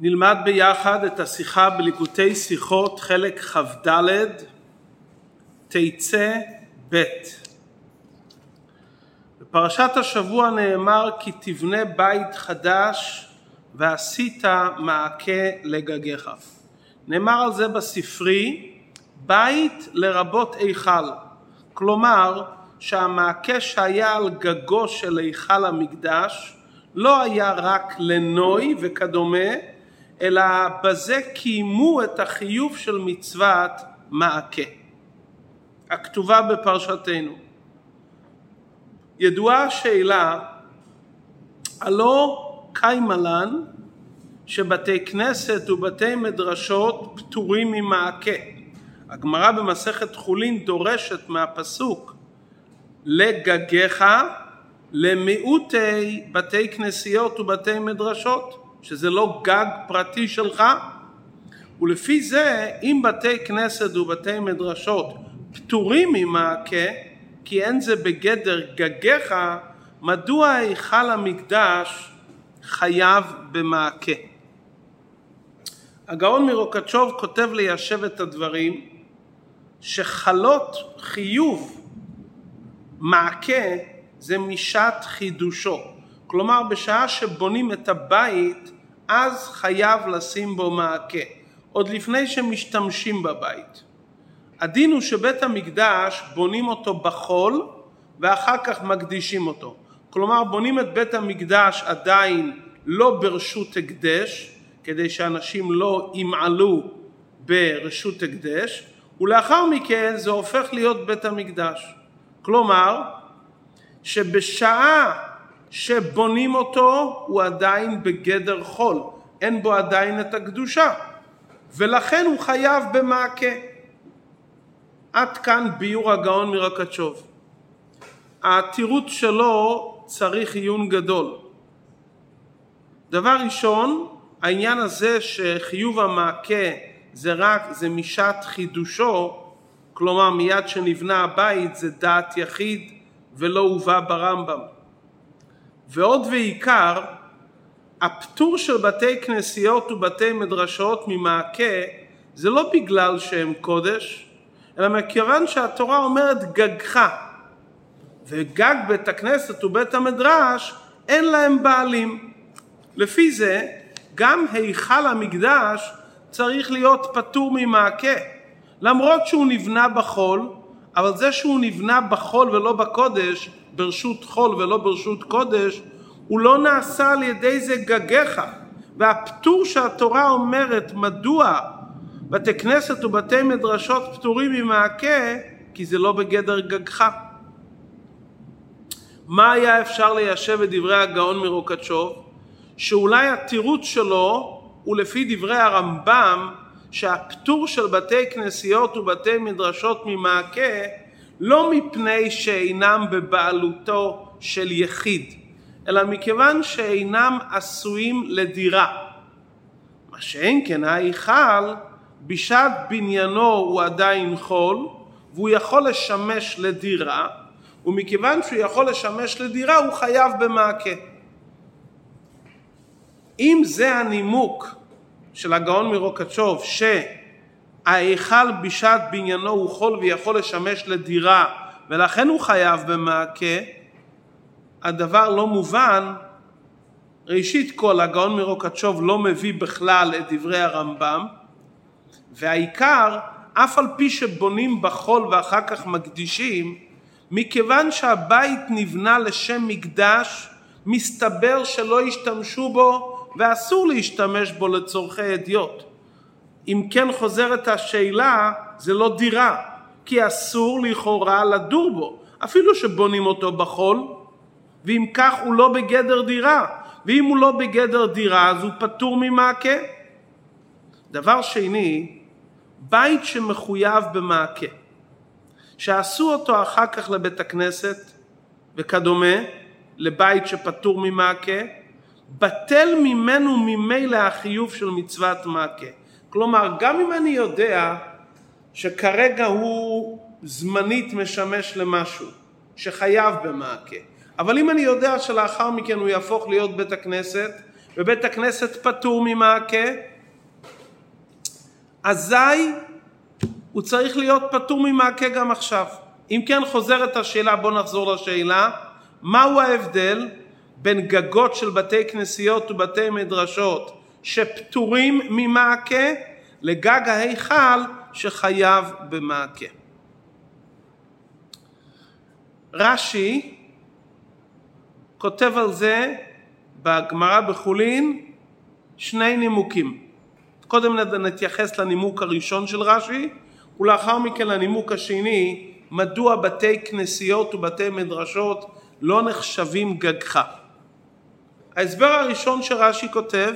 נלמד ביחד את השיחה בליקוטי שיחות חלק כ"ד תצא ב' בפרשת השבוע נאמר כי תבנה בית חדש ועשית מעקה לגגיך. נאמר על זה בספרי בית לרבות היכל. כלומר שהמעקה שהיה על גגו של היכל המקדש לא היה רק לנוי וכדומה אלא בזה קיימו את החיוב של מצוות מעקה הכתובה בפרשתנו. ידועה השאלה הלא קיימלן שבתי כנסת ובתי מדרשות פטורים ממעקה. הגמרא במסכת חולין דורשת מהפסוק לגגיך למיעוטי בתי כנסיות ובתי מדרשות שזה לא גג פרטי שלך ולפי זה אם בתי כנסת ובתי מדרשות פטורים ממעקה כי אין זה בגדר גגיך מדוע היכל המקדש חייב במעקה? הגאון מרוקצ'וב כותב ליישב את הדברים שחלות חיוב מעקה זה משעת חידושו כלומר בשעה שבונים את הבית אז חייב לשים בו מעקה עוד לפני שמשתמשים בבית. הדין הוא שבית המקדש בונים אותו בחול ואחר כך מקדישים אותו. כלומר בונים את בית המקדש עדיין לא ברשות הקדש כדי שאנשים לא ימעלו ברשות הקדש ולאחר מכן זה הופך להיות בית המקדש. כלומר שבשעה שבונים אותו הוא עדיין בגדר חול, אין בו עדיין את הקדושה ולכן הוא חייב במעקה. עד כאן ביור הגאון מרקצ'וב. התירוץ שלו צריך עיון גדול. דבר ראשון, העניין הזה שחיוב המעקה זה רק, זה משעת חידושו, כלומר מיד שנבנה הבית זה דעת יחיד ולא הובא ברמב"ם. ועוד ועיקר, הפטור של בתי כנסיות ובתי מדרשות ממעקה זה לא בגלל שהם קודש, אלא מכיוון שהתורה אומרת גגך, וגג בית הכנסת ובית המדרש אין להם בעלים. לפי זה גם היכל המקדש צריך להיות פטור ממעקה, למרות שהוא נבנה בחול, אבל זה שהוא נבנה בחול ולא בקודש, ברשות חול ולא ברשות קודש, הוא לא נעשה על ידי זה גגיך. והפטור שהתורה אומרת מדוע בתי כנסת ובתי מדרשות פטורים ממעקה, כי זה לא בגדר גגך. מה היה אפשר ליישב את דברי הגאון מרוקצ'וב? שאולי התירוץ שלו הוא לפי דברי הרמב"ם שהפטור של בתי כנסיות ובתי מדרשות ממעקה לא מפני שאינם בבעלותו של יחיד, אלא מכיוון שאינם עשויים לדירה. מה שאין כן ההיכל בשעת בניינו הוא עדיין חול והוא יכול לשמש לדירה ומכיוון שהוא יכול לשמש לדירה הוא חייב במעקה. אם זה הנימוק של הגאון מרוקצ'וב שההיכל בשעת בניינו הוא חול ויכול לשמש לדירה ולכן הוא חייב במעקה, הדבר לא מובן. ראשית כל הגאון מרוקצ'וב לא מביא בכלל את דברי הרמב"ם והעיקר אף על פי שבונים בחול ואחר כך מקדישים מכיוון שהבית נבנה לשם מקדש מסתבר שלא השתמשו בו ואסור להשתמש בו לצורכי אדיוט. אם כן חוזרת השאלה, זה לא דירה, כי אסור לכאורה לדור בו, אפילו שבונים אותו בחול, ואם כך הוא לא בגדר דירה, ואם הוא לא בגדר דירה אז הוא פטור ממעקה. דבר שני, בית שמחויב במעקה, שעשו אותו אחר כך לבית הכנסת וכדומה, לבית שפטור ממעקה, בטל ממנו ממילא החיוב של מצוות מעקה. כלומר, גם אם אני יודע שכרגע הוא זמנית משמש למשהו, שחייב במעקה, אבל אם אני יודע שלאחר מכן הוא יהפוך להיות בית הכנסת, ובית הכנסת פטור ממעקה, אזי הוא צריך להיות פטור ממעקה גם עכשיו. אם כן חוזרת השאלה, בואו נחזור לשאלה, מהו ההבדל בין גגות של בתי כנסיות ובתי מדרשות שפטורים ממעקה לגג ההיכל שחייב במעקה. רש"י כותב על זה בגמרא בחולין שני נימוקים. קודם נתייחס לנימוק הראשון של רש"י ולאחר מכן לנימוק השני מדוע בתי כנסיות ובתי מדרשות לא נחשבים גגך. ההסבר הראשון שרש"י כותב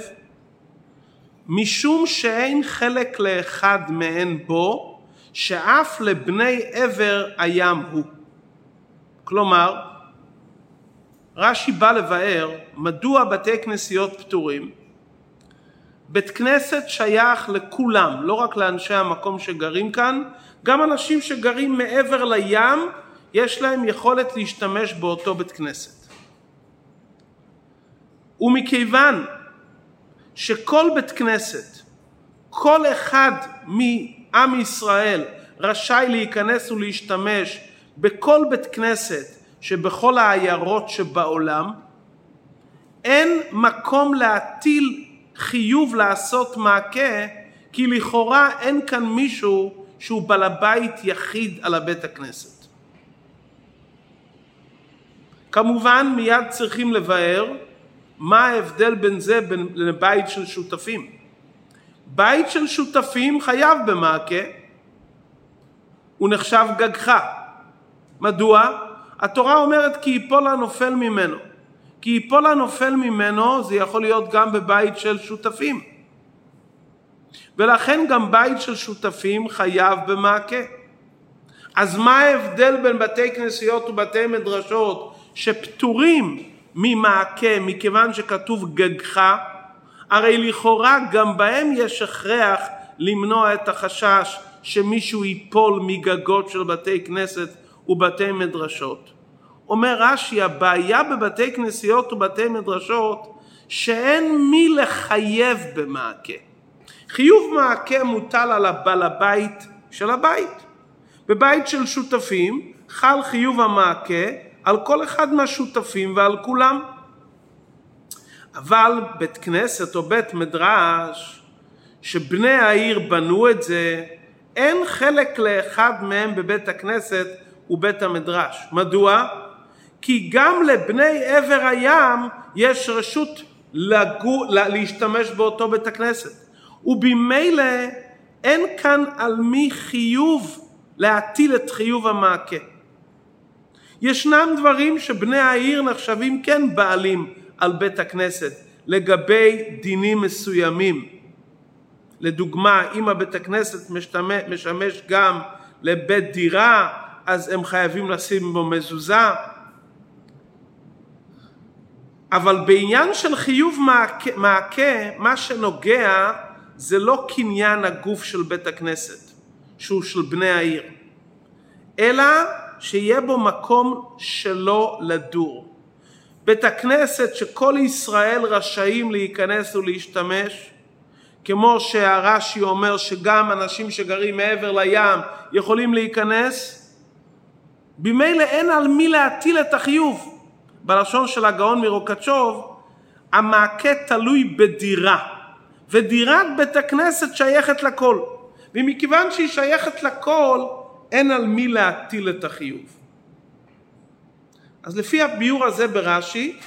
משום שאין חלק לאחד מהן בו שאף לבני עבר הים הוא. כלומר, רש"י בא לבאר מדוע בתי כנסיות פטורים. בית כנסת שייך לכולם, לא רק לאנשי המקום שגרים כאן, גם אנשים שגרים מעבר לים, יש להם יכולת להשתמש באותו בית כנסת. ומכיוון שכל בית כנסת, כל אחד מעם ישראל רשאי להיכנס ולהשתמש בכל בית כנסת שבכל העיירות שבעולם, אין מקום להטיל חיוב לעשות מעקה, כי לכאורה אין כאן מישהו שהוא בעל הבית יחיד על הבית הכנסת. כמובן מיד צריכים לבאר מה ההבדל בין זה בין לבית של שותפים. בית של שותפים חייב במעקה, הוא נחשב גגך. מדוע? התורה אומרת כי יפול הנופל ממנו. כי יפול הנופל ממנו זה יכול להיות גם בבית של שותפים. ולכן גם בית של שותפים חייב במעקה. אז מה ההבדל בין בתי כנסיות ובתי מדרשות שפטורים ממעקה מכיוון שכתוב גגך? הרי לכאורה גם בהם יש הכרח למנוע את החשש שמישהו ייפול מגגות של בתי כנסת ובתי מדרשות. אומר רש"י, הבעיה בבתי כנסיות ובתי מדרשות שאין מי לחייב במעקה. חיוב מעקה מוטל על הבעל הבית של הבית. בבית של שותפים חל חיוב המעקה על כל אחד מהשותפים ועל כולם. אבל בית כנסת או בית מדרש שבני העיר בנו את זה, אין חלק לאחד מהם בבית הכנסת ובית המדרש. מדוע? כי גם לבני עבר הים יש רשות לגו, להשתמש באותו בית הכנסת. ובמילא אין כאן על מי חיוב להטיל את חיוב המעקה. ישנם דברים שבני העיר נחשבים כן בעלים על בית הכנסת לגבי דינים מסוימים. לדוגמה, אם הבית הכנסת משמש גם לבית דירה, אז הם חייבים לשים בו מזוזה. אבל בעניין של חיוב מעקה, מעקה, מה שנוגע זה לא קניין הגוף של בית הכנסת, שהוא של בני העיר, אלא שיהיה בו מקום שלא לדור. בית הכנסת שכל ישראל רשאים להיכנס ולהשתמש, כמו שהרש"י אומר שגם אנשים שגרים מעבר לים יכולים להיכנס, במילא אין על מי להטיל את החיוב. בלשון של הגאון מרוקצ'וב, המעקה תלוי בדירה, ודירת בית הכנסת שייכת לכל. ומכיוון שהיא שייכת לכל, אין על מי להטיל את החיוב. אז לפי הביור הזה ברש"י,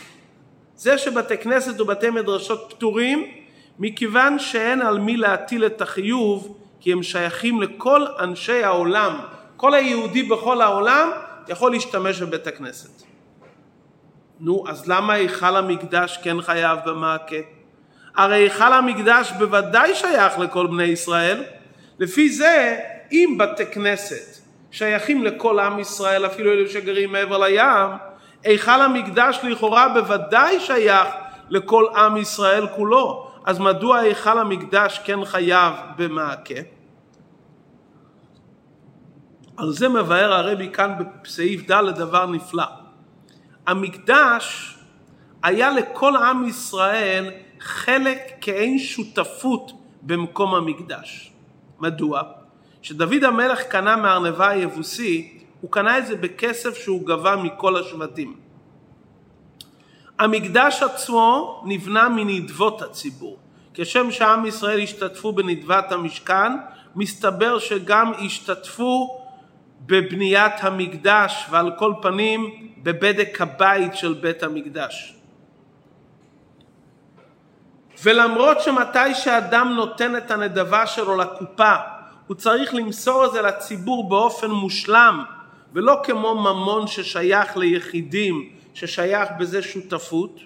זה שבתי כנסת ובתי מדרשות פטורים, מכיוון שאין על מי להטיל את החיוב, כי הם שייכים לכל אנשי העולם. כל היהודי בכל העולם יכול להשתמש בבית הכנסת. נו, אז למה היכל המקדש כן חייב במעקה? הרי היכל המקדש בוודאי שייך לכל בני ישראל. לפי זה, אם בתי כנסת שייכים לכל עם ישראל, אפילו אלו שגרים מעבר לים, היכל המקדש לכאורה בוודאי שייך לכל עם ישראל כולו. אז מדוע היכל המקדש כן חייב במעקה? על זה מבאר הרבי כאן בסעיף ד' דבר נפלא. המקדש היה לכל עם ישראל חלק כאין שותפות במקום המקדש. מדוע? כשדוד המלך קנה מארנבה היבוסי, הוא קנה את זה בכסף שהוא גבה מכל השבטים. המקדש עצמו נבנה מנדבות הציבור. כשם שעם ישראל השתתפו בנדבת המשכן, מסתבר שגם השתתפו בבניית המקדש ועל כל פנים בבדק הבית של בית המקדש. ולמרות שמתי שאדם נותן את הנדבה שלו לקופה, הוא צריך למסור את זה לציבור באופן מושלם, ולא כמו ממון ששייך ליחידים, ששייך בזה שותפות.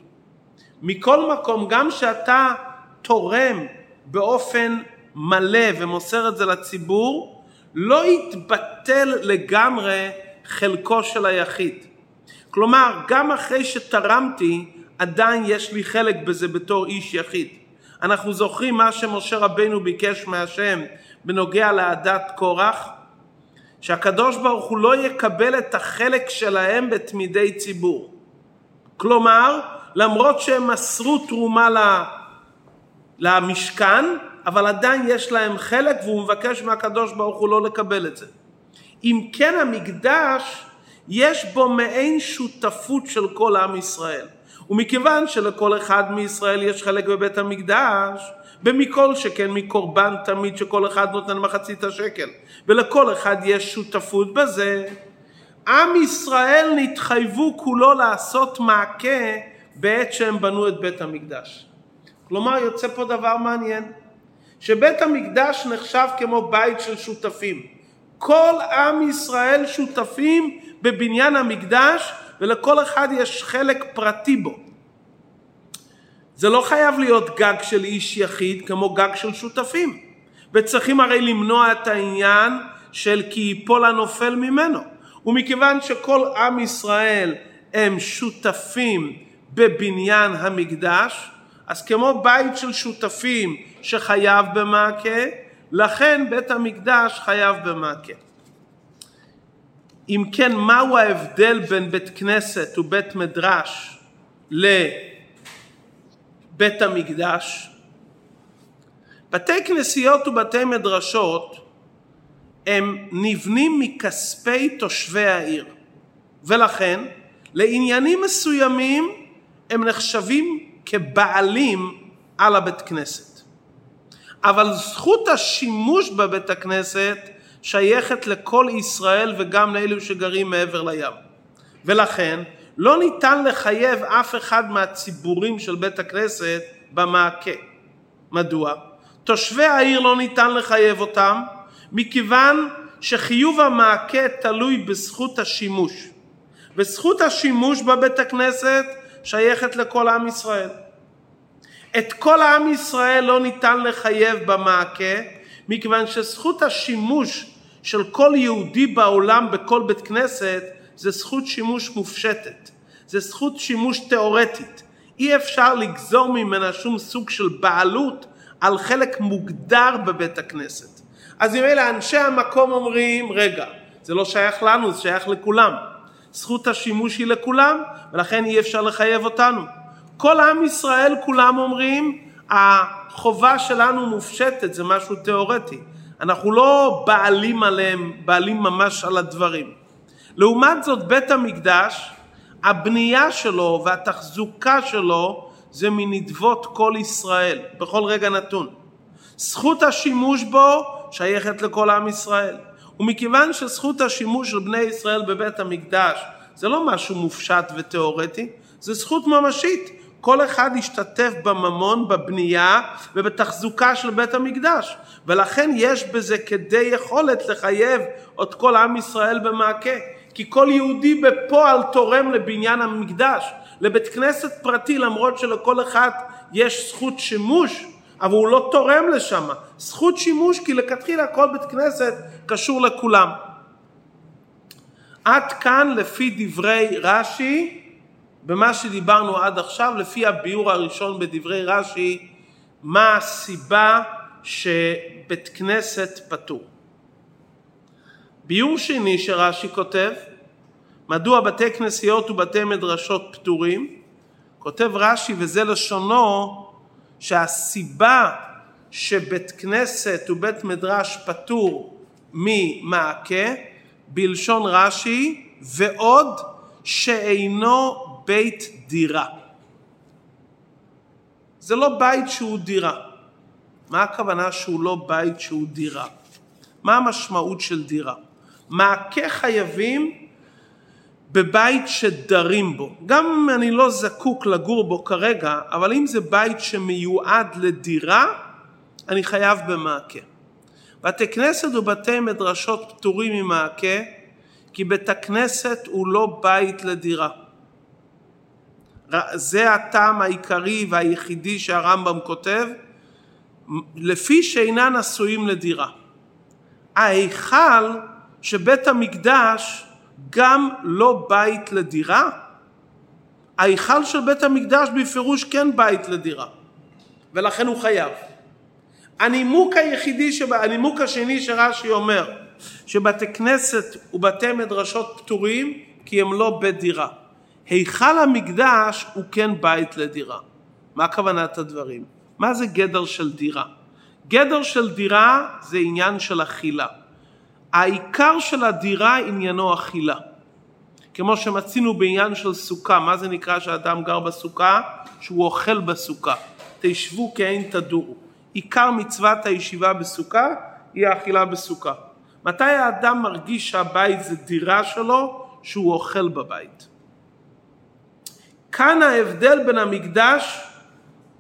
מכל מקום, גם שאתה תורם באופן מלא ומוסר את זה לציבור, לא יתבטל לגמרי חלקו של היחיד. כלומר, גם אחרי שתרמתי, עדיין יש לי חלק בזה בתור איש יחיד. אנחנו זוכרים מה שמשה רבנו ביקש מהשם בנוגע לעדת קורח, שהקדוש ברוך הוא לא יקבל את החלק שלהם בתמידי ציבור. כלומר, למרות שהם מסרו תרומה למשכן, אבל עדיין יש להם חלק והוא מבקש מהקדוש ברוך הוא לא לקבל את זה. אם כן המקדש יש בו מעין שותפות של כל עם ישראל. ומכיוון שלכל אחד מישראל יש חלק בבית המקדש, במכל שכן מקורבן תמיד שכל אחד נותן מחצית השקל, ולכל אחד יש שותפות בזה. עם ישראל נתחייבו כולו לעשות מעקה בעת שהם בנו את בית המקדש. כלומר יוצא פה דבר מעניין, שבית המקדש נחשב כמו בית של שותפים. כל עם ישראל שותפים בבניין המקדש ולכל אחד יש חלק פרטי בו. זה לא חייב להיות גג של איש יחיד כמו גג של שותפים. וצריכים הרי למנוע את העניין של כי ייפול הנופל ממנו. ומכיוון שכל עם ישראל הם שותפים בבניין המקדש, אז כמו בית של שותפים שחייב במעקה, לכן בית המקדש חייב במעקה. אם כן, מהו ההבדל בין בית כנסת ובית מדרש לבית המקדש? בתי כנסיות ובתי מדרשות הם נבנים מכספי תושבי העיר ולכן לעניינים מסוימים הם נחשבים כבעלים על הבית כנסת. אבל זכות השימוש בבית הכנסת שייכת לכל ישראל וגם לאלו שגרים מעבר לים. ולכן לא ניתן לחייב אף אחד מהציבורים של בית הכנסת במעקה. מדוע? תושבי העיר לא ניתן לחייב אותם מכיוון שחיוב המעקה תלוי בזכות השימוש. וזכות השימוש בבית הכנסת שייכת לכל עם ישראל. את כל עם ישראל לא ניתן לחייב במעקה מכיוון שזכות השימוש של כל יהודי בעולם בכל בית כנסת זה זכות שימוש מופשטת, זה זכות שימוש תיאורטית. אי אפשר לגזור ממנה שום סוג של בעלות על חלק מוגדר בבית הכנסת. אז אם אלה אנשי המקום אומרים, רגע, זה לא שייך לנו, זה שייך לכולם. זכות השימוש היא לכולם, ולכן אי אפשר לחייב אותנו. כל עם ישראל כולם אומרים, החובה שלנו מופשטת, זה משהו תיאורטי. אנחנו לא בעלים עליהם, בעלים ממש על הדברים. לעומת זאת בית המקדש, הבנייה שלו והתחזוקה שלו זה מנדבות כל ישראל, בכל רגע נתון. זכות השימוש בו שייכת לכל עם ישראל. ומכיוון שזכות השימוש של בני ישראל בבית המקדש זה לא משהו מופשט ותיאורטי, זה זכות ממשית. כל אחד השתתף בממון, בבנייה ובתחזוקה של בית המקדש. ולכן יש בזה כדי יכולת לחייב את כל עם ישראל במעקה. כי כל יהודי בפועל תורם לבניין המקדש. לבית כנסת פרטי, למרות שלכל אחד יש זכות שימוש, אבל הוא לא תורם לשם. זכות שימוש כי לכתחילה כל בית כנסת קשור לכולם. עד כאן לפי דברי רש"י, במה שדיברנו עד עכשיו, לפי הביאור הראשון בדברי רש"י, מה הסיבה שבית כנסת פטור. ביאור שני שרש"י כותב, מדוע בתי כנסיות ובתי מדרשות פטורים? כותב רש"י וזה לשונו שהסיבה שבית כנסת ובית מדרש פטור ממעקה, בלשון רש"י, ועוד שאינו בית דירה. זה לא בית שהוא דירה. מה הכוונה שהוא לא בית שהוא דירה? מה המשמעות של דירה? מעקה חייבים בבית שדרים בו. גם אם אני לא זקוק לגור בו כרגע, אבל אם זה בית שמיועד לדירה, אני חייב במעקה. בתי כנסת ובתי מדרשות פטורים ממעקה, כי בית הכנסת הוא לא בית לדירה. זה הטעם העיקרי והיחידי שהרמב"ם כותב, לפי שאינן עשויים לדירה. ההיכל שבית המקדש גם לא בית לדירה, ההיכל של בית המקדש בפירוש כן בית לדירה, ולכן הוא חייב. הנימוק היחידי, שבה, הנימוק השני שרש"י אומר, שבתי כנסת ובתי מדרשות פטורים כי הם לא בית דירה. היכל המקדש הוא כן בית לדירה. מה כוונת הדברים? מה זה גדר של דירה? גדר של דירה זה עניין של אכילה. העיקר של הדירה עניינו אכילה. כמו שמצינו בעניין של סוכה, מה זה נקרא שאדם גר בסוכה? שהוא אוכל בסוכה. תשבו כעין תדורו. עיקר מצוות הישיבה בסוכה היא האכילה בסוכה. מתי האדם מרגיש שהבית זה דירה שלו? שהוא אוכל בבית. כאן ההבדל בין המקדש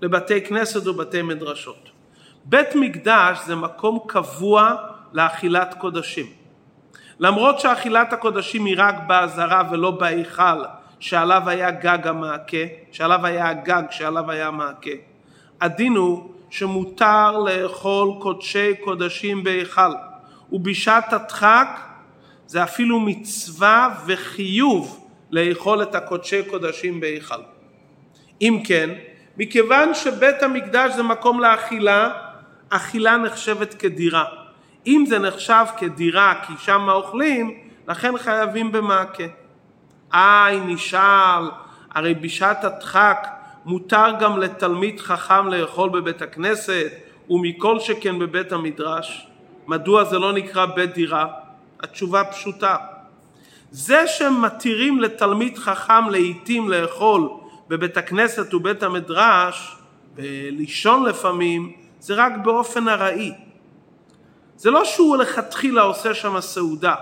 לבתי כנסת ובתי מדרשות. בית מקדש זה מקום קבוע לאכילת קודשים. למרות שאכילת הקודשים היא רק באזהרה ולא בהיכל שעליו היה גג המעקה, שעליו היה הגג שעליו היה המעקה. הדין הוא שמותר לאכול קודשי קודשים בהיכל ובשעת הדחק זה אפילו מצווה וחיוב לאכול את הקודשי קודשים בהיכל. אם כן, מכיוון שבית המקדש זה מקום לאכילה, אכילה נחשבת כדירה. אם זה נחשב כדירה כי שם אוכלים, לכן חייבים במעקה. איי, נשאל, הרי בשעת הדחק מותר גם לתלמיד חכם לאכול בבית הכנסת ומכל שכן בבית המדרש. מדוע זה לא נקרא בית דירה? התשובה פשוטה. זה שמתירים לתלמיד חכם לעיתים לאכול בבית הכנסת ובית המדרש, בלישון לפעמים, זה רק באופן ארעי. זה לא שהוא לכתחילה עושה שם סעודה.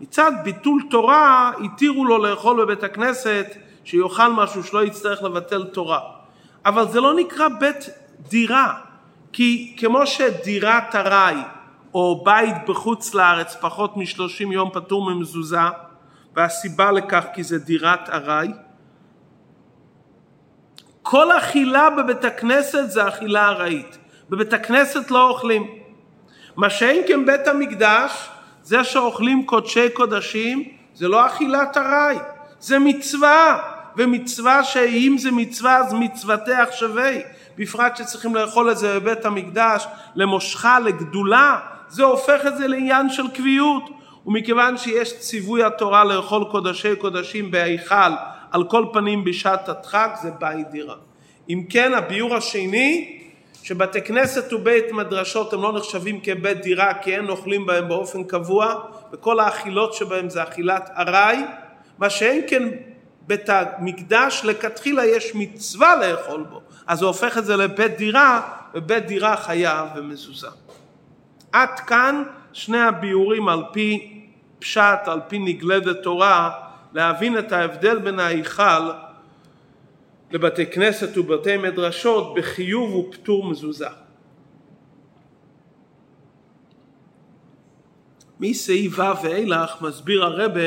מצד ביטול תורה התירו לו לאכול בבית הכנסת שיאכל משהו שלא יצטרך לבטל תורה. אבל זה לא נקרא בית דירה, כי כמו שדירת ארעי או בית בחוץ לארץ פחות משלושים יום פטור ממזוזה, והסיבה לכך כי זה דירת ארעי, כל אכילה בבית הכנסת זה אכילה ארעית. בבית הכנסת לא אוכלים. מה שאין כן בית המקדש, זה שאוכלים קודשי קודשים, זה לא אכילת ארעי, זה מצווה. ומצווה שאם זה מצווה אז מצוותך שווה. בפרט שצריכים לאכול את זה בבית המקדש למושכה, לגדולה, זה הופך את זה לעניין של קביעות. ומכיוון שיש ציווי התורה לאכול קודשי קודשים בהיכל על כל פנים בשעת הדחק זה בית דירה. אם כן הביאור השני שבתי כנסת ובית מדרשות הם לא נחשבים כבית דירה כי אין אוכלים בהם באופן קבוע וכל האכילות שבהם זה אכילת ארעי מה שאין כן בית המקדש לכתחילה יש מצווה לאכול בו אז זה הופך את זה לבית דירה ובית דירה חייב ומזוזה. עד כאן שני הביאורים על פי פשט, על פי נגלדת תורה להבין את ההבדל בין ההיכל לבתי כנסת ובתי מדרשות בחיוב ופטור מזוזה. מסעיף ו' ואילך מסביר הרבה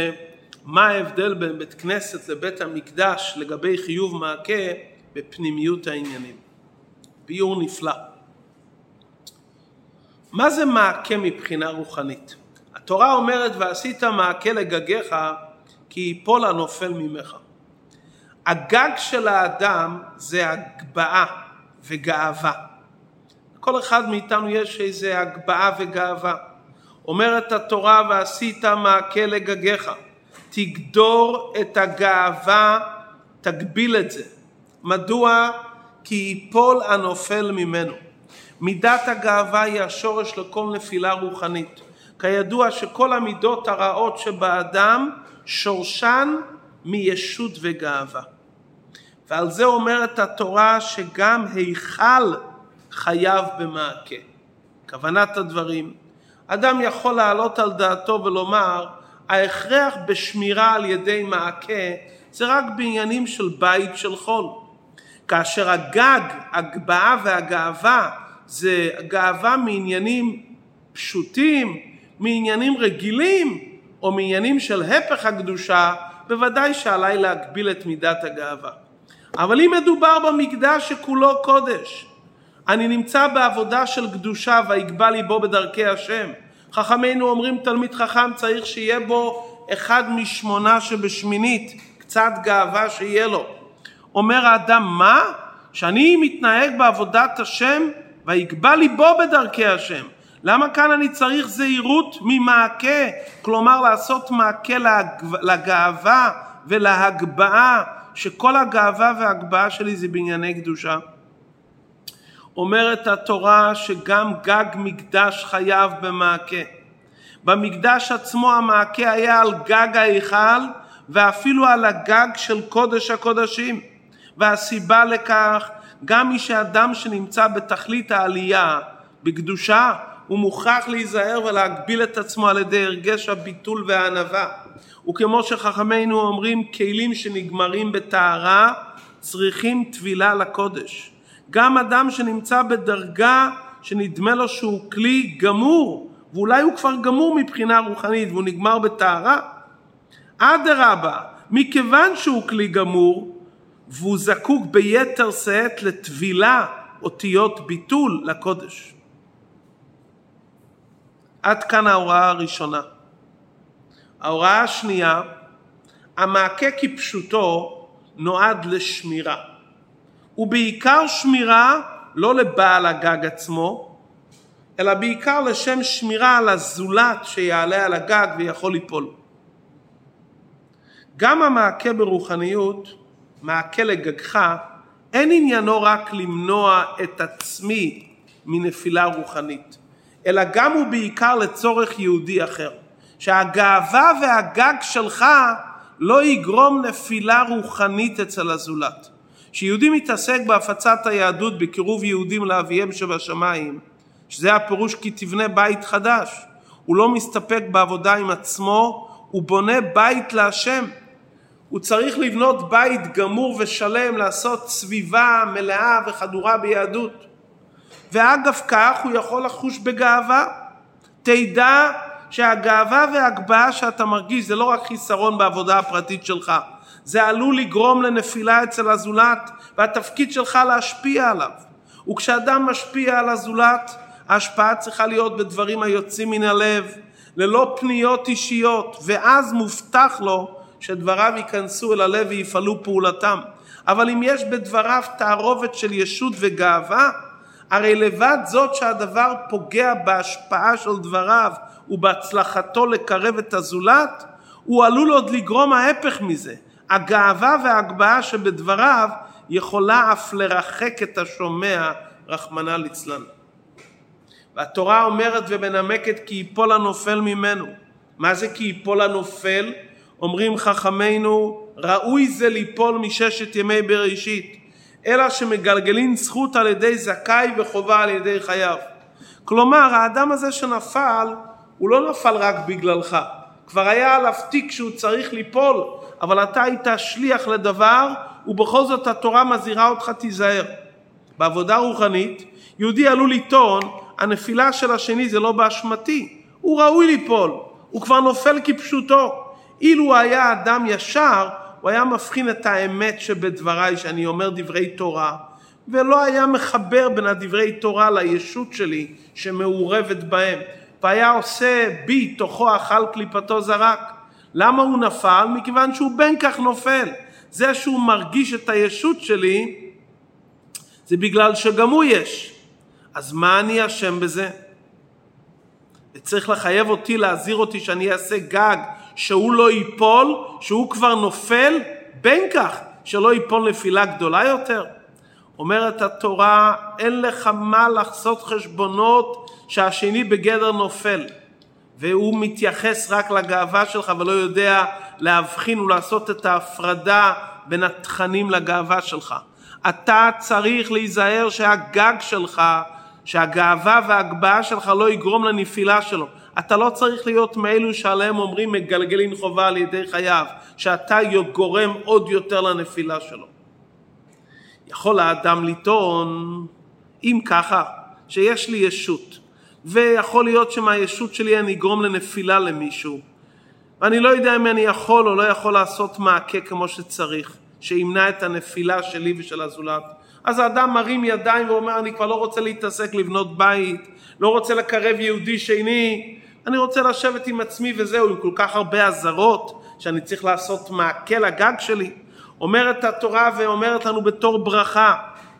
מה ההבדל בין בית כנסת לבית המקדש לגבי חיוב מעקה בפנימיות העניינים. ביור נפלא. מה זה מעקה מבחינה רוחנית? התורה אומרת ועשית מעקה לגגיך כי ייפול הנופל ממך. הגג של האדם זה הגבהה וגאווה. כל אחד מאיתנו יש איזה הגבהה וגאווה. אומרת התורה ועשית מעקה לגגיך. תגדור את הגאווה, תגביל את זה. מדוע? כי ייפול הנופל ממנו. מידת הגאווה היא השורש לכל נפילה רוחנית. כידוע שכל המידות הרעות שבאדם שורשן מישות וגאווה. ועל זה אומרת התורה שגם היכל חייב במעקה. כוונת הדברים, אדם יכול להעלות על דעתו ולומר ההכרח בשמירה על ידי מעקה זה רק בעניינים של בית של חול. כאשר הגג, הגבהה והגאווה זה גאווה מעניינים פשוטים, מעניינים רגילים או מעניינים של הפך הקדושה, בוודאי שעליי להגביל את מידת הגאווה. אבל אם מדובר במקדש שכולו קודש, אני נמצא בעבודה של קדושה ויגבה ליבו בדרכי השם. חכמינו אומרים תלמיד חכם צריך שיהיה בו אחד משמונה שבשמינית, קצת גאווה שיהיה לו. אומר האדם מה? שאני מתנהג בעבודת השם ויגבה ליבו בדרכי השם. למה כאן אני צריך זהירות ממעקה? כלומר לעשות מעקה לגאווה ולהגבהה, שכל הגאווה וההגבהה שלי זה בענייני קדושה. אומרת התורה שגם גג מקדש חייב במעקה. במקדש עצמו המעקה היה על גג ההיכל ואפילו על הגג של קודש הקודשים. והסיבה לכך, גם מי שאדם שנמצא בתכלית העלייה, בקדושה, הוא מוכרח להיזהר ולהגביל את עצמו על ידי הרגש הביטול והענווה. וכמו שחכמינו אומרים, כלים שנגמרים בטהרה צריכים טבילה לקודש. גם אדם שנמצא בדרגה שנדמה לו שהוא כלי גמור, ואולי הוא כבר גמור מבחינה רוחנית והוא נגמר בטהרה, אדרבה, מכיוון שהוא כלי גמור והוא זקוק ביתר שאת לטבילה אותיות ביטול לקודש. עד כאן ההוראה הראשונה. ההוראה השנייה, המעקה כפשוטו נועד לשמירה. ובעיקר שמירה לא לבעל הגג עצמו, אלא בעיקר לשם שמירה על הזולת שיעלה על הגג ויכול ליפול. גם המעקה ברוחניות, מעקה לגגך, אין עניינו רק למנוע את עצמי מנפילה רוחנית, אלא גם הוא בעיקר לצורך יהודי אחר. שהגאווה והגג שלך לא יגרום נפילה רוחנית אצל הזולת. כשיהודי מתעסק בהפצת היהדות בקירוב יהודים לאביהם שבשמיים, שזה הפירוש כי תבנה בית חדש, הוא לא מסתפק בעבודה עם עצמו, הוא בונה בית להשם. הוא צריך לבנות בית גמור ושלם, לעשות סביבה מלאה וחדורה ביהדות. ואגב כך הוא יכול לחוש בגאווה. תדע שהגאווה וההגבהה שאתה מרגיש זה לא רק חיסרון בעבודה הפרטית שלך, זה עלול לגרום לנפילה אצל הזולת והתפקיד שלך להשפיע עליו. וכשאדם משפיע על הזולת, ההשפעה צריכה להיות בדברים היוצאים מן הלב, ללא פניות אישיות, ואז מובטח לו שדבריו ייכנסו אל הלב ויפעלו פעולתם. אבל אם יש בדבריו תערובת של ישות וגאווה, הרי לבד זאת שהדבר פוגע בהשפעה של דבריו ובהצלחתו לקרב את הזולת, הוא עלול עוד לגרום ההפך מזה. הגאווה וההגבהה שבדבריו יכולה אף לרחק את השומע, רחמנא ליצלן. והתורה אומרת ומנמקת כי יפול הנופל ממנו. מה זה כי יפול הנופל? אומרים חכמינו, ראוי זה ליפול מששת ימי בראשית, אלא שמגלגלין זכות על ידי זכאי וחובה על ידי חייו. כלומר, האדם הזה שנפל, הוא לא נפל רק בגללך. כבר היה עליו תיק שהוא צריך ליפול, אבל אתה היית שליח לדבר, ובכל זאת התורה מזהירה אותך תיזהר. בעבודה רוחנית, יהודי עלול לטעון, הנפילה של השני זה לא באשמתי, הוא ראוי ליפול, הוא כבר נופל כפשוטו. אילו היה אדם ישר, הוא היה מבחין את האמת שבדבריי, שאני אומר דברי תורה, ולא היה מחבר בין הדברי תורה לישות שלי שמעורבת בהם. והיה עושה בי תוכו אכל קליפתו זרק. למה הוא נפל? מכיוון שהוא בין כך נופל. זה שהוא מרגיש את הישות שלי, זה בגלל שגם הוא יש. אז מה אני אשם בזה? וצריך לחייב אותי, להזהיר אותי שאני אעשה גג, שהוא לא ייפול, שהוא כבר נופל, בין כך שלא ייפול נפילה גדולה יותר. אומרת התורה, אין לך מה לחסות חשבונות שהשני בגדר נופל. והוא מתייחס רק לגאווה שלך ולא יודע להבחין ולעשות את ההפרדה בין התכנים לגאווה שלך. אתה צריך להיזהר שהגג שלך, שהגאווה וההגבהה שלך לא יגרום לנפילה שלו. אתה לא צריך להיות מאלו שעליהם אומרים מגלגלין חובה על ידי חייו, שאתה גורם עוד יותר לנפילה שלו. יכול האדם לטעון, אם ככה, שיש לי ישות, ויכול להיות שמהישות שלי אני אגרום לנפילה למישהו, ואני לא יודע אם אני יכול או לא יכול לעשות מעקה כמו שצריך, שימנע את הנפילה שלי ושל הזולת. אז האדם מרים ידיים ואומר, אני כבר לא רוצה להתעסק לבנות בית, לא רוצה לקרב יהודי שני, אני רוצה לשבת עם עצמי וזהו, עם כל כך הרבה אזהרות, שאני צריך לעשות מעקה לגג שלי. אומרת התורה ואומרת לנו בתור ברכה,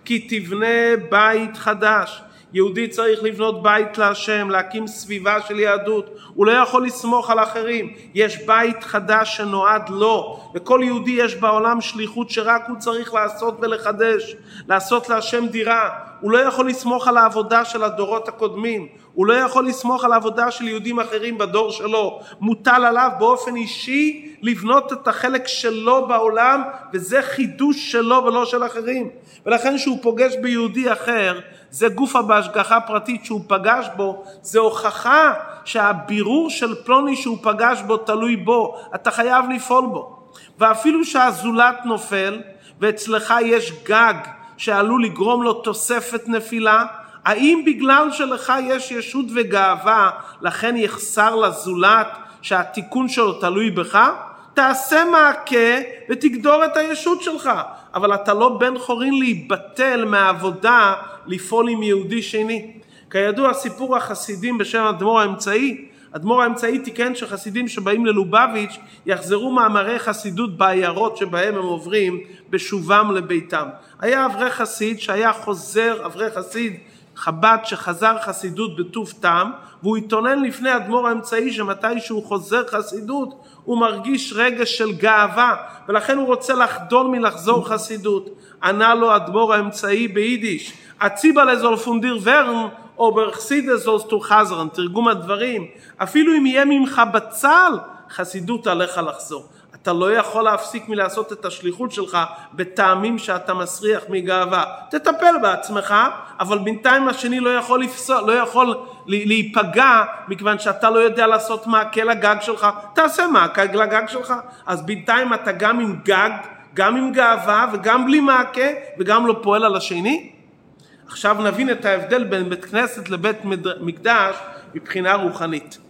כי תבנה בית חדש. יהודי צריך לבנות בית להשם, להקים סביבה של יהדות, הוא לא יכול לסמוך על אחרים, יש בית חדש שנועד לו, לכל יהודי יש בעולם שליחות שרק הוא צריך לעשות ולחדש, לעשות להשם דירה, הוא לא יכול לסמוך על העבודה של הדורות הקודמים, הוא לא יכול לסמוך על העבודה של יהודים אחרים בדור שלו, מוטל עליו באופן אישי לבנות את החלק שלו בעולם וזה חידוש שלו ולא של אחרים. ולכן שהוא פוגש ביהודי אחר זה גופה בהשגחה פרטית שהוא פגש בו, זה הוכחה שהבירור של פלוני שהוא פגש בו תלוי בו, אתה חייב לפעול בו. ואפילו שהזולת נופל ואצלך יש גג שעלול לגרום לו תוספת נפילה, האם בגלל שלך יש ישות וגאווה לכן יחסר לזולת שהתיקון שלו תלוי בך? תעשה מעקה ותגדור את הישות שלך. אבל אתה לא בן חורין להיבטל מהעבודה לפעול עם יהודי שני. כידוע סיפור החסידים בשם אדמו"ר האמצעי, אדמו"ר האמצעי תיקן שחסידים שבאים ללובביץ' יחזרו מאמרי חסידות בעיירות שבהם הם עוברים בשובם לביתם. היה אברך חסיד שהיה חוזר, אברך חסיד חב"ד שחזר חסידות בטוב טעם והוא התאונן לפני אדמו"ר האמצעי שמתי שהוא חוזר חסידות הוא מרגיש רגש של גאווה ולכן הוא רוצה לחדול מלחזור חסידות. ענה לו אדמו"ר האמצעי ביידיש אציבה לזולפונדיר ורן או ברחסידה זולסטו חזרן תרגום הדברים אפילו אם יהיה ממך בצל חסידות עליך לחזור אתה לא יכול להפסיק מלעשות את השליחות שלך בטעמים שאתה מסריח מגאווה. תטפל בעצמך, אבל בינתיים השני לא יכול, לפסול, לא יכול להיפגע מכיוון שאתה לא יודע לעשות מעקה לגג שלך. תעשה מעקה לגג שלך. אז בינתיים אתה גם עם גג, גם עם גאווה וגם בלי מעקה וגם לא פועל על השני. עכשיו נבין את ההבדל בין בית כנסת לבית מקדש מבחינה רוחנית.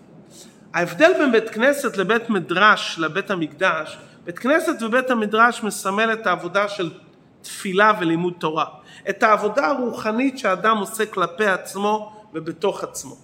ההבדל בין בית כנסת לבית מדרש לבית המקדש, בית כנסת ובית המדרש מסמל את העבודה של תפילה ולימוד תורה, את העבודה הרוחנית שאדם עושה כלפי עצמו ובתוך עצמו.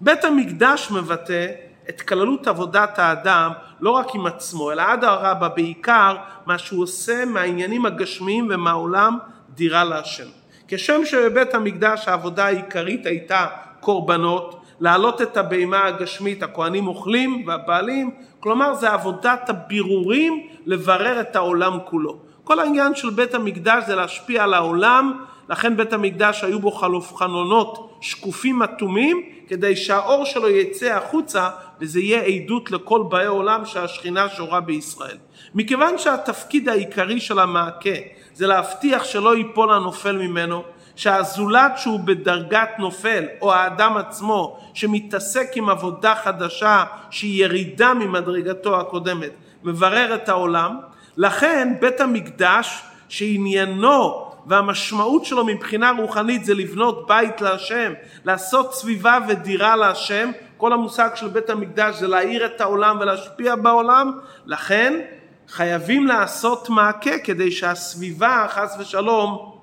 בית המקדש מבטא את כללות עבודת האדם לא רק עם עצמו, אלא עד הרבה בעיקר מה שהוא עושה מהעניינים הגשמיים ומהעולם דירה להשם. כשם שבבית המקדש העבודה העיקרית הייתה קורבנות, להעלות את הבהמה הגשמית, הכהנים אוכלים והבעלים, כלומר זה עבודת הבירורים לברר את העולם כולו. כל העניין של בית המקדש זה להשפיע על העולם, לכן בית המקדש היו בו חלוף חלונות שקופים אטומים, כדי שהאור שלו יצא החוצה וזה יהיה עדות לכל באי עולם שהשכינה שורה בישראל. מכיוון שהתפקיד העיקרי של המעקה זה להבטיח שלא ייפול הנופל ממנו, שהזולת שהוא בדרגת נופל, או האדם עצמו שמתעסק עם עבודה חדשה שהיא ירידה ממדרגתו הקודמת, מברר את העולם, לכן בית המקדש שעניינו והמשמעות שלו מבחינה רוחנית זה לבנות בית להשם, לעשות סביבה ודירה להשם, כל המושג של בית המקדש זה להאיר את העולם ולהשפיע בעולם, לכן חייבים לעשות מעקה כדי שהסביבה חס ושלום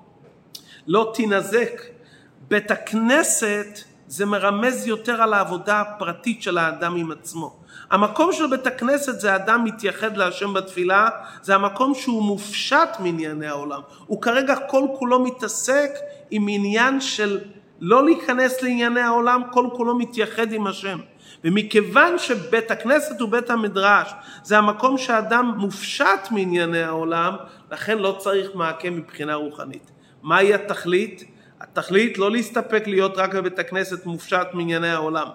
לא תינזק. בית הכנסת זה מרמז יותר על העבודה הפרטית של האדם עם עצמו. המקום של בית הכנסת זה אדם מתייחד להשם בתפילה, זה המקום שהוא מופשט מענייני העולם. הוא כרגע כל כולו מתעסק עם עניין של לא להיכנס לענייני העולם, כל כולו מתייחד עם השם. ומכיוון שבית הכנסת ובית המדרש זה המקום שאדם מופשט מענייני העולם, לכן לא צריך מעקה מבחינה רוחנית. מהי התכלית? התכלית לא להסתפק להיות רק בבית הכנסת מופשט מענייני העולם.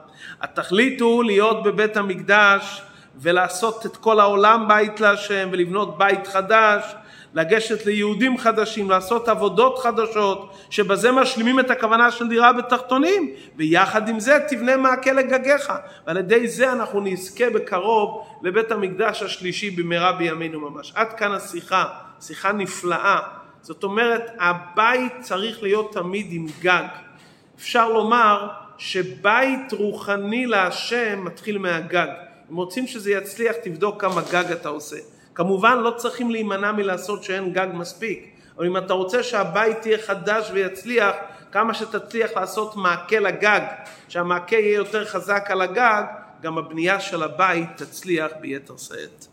התכלית הוא להיות בבית המקדש ולעשות את כל העולם בית להשם ולבנות בית חדש, לגשת ליהודים חדשים, לעשות עבודות חדשות, שבזה משלימים את הכוונה של דירה בתחתונים, ויחד עם זה תבנה מעקה לגגיך, ועל ידי זה אנחנו נזכה בקרוב לבית המקדש השלישי במהרה בימינו ממש. עד כאן השיחה, שיחה נפלאה. זאת אומרת, הבית צריך להיות תמיד עם גג. אפשר לומר שבית רוחני להשם מתחיל מהגג. אם רוצים שזה יצליח, תבדוק כמה גג אתה עושה. כמובן לא צריכים להימנע מלעשות שאין גג מספיק, אבל אם אתה רוצה שהבית יהיה חדש ויצליח, כמה שתצליח לעשות מעקה לגג, שהמעקה יהיה יותר חזק על הגג, גם הבנייה של הבית תצליח ביתר שאת.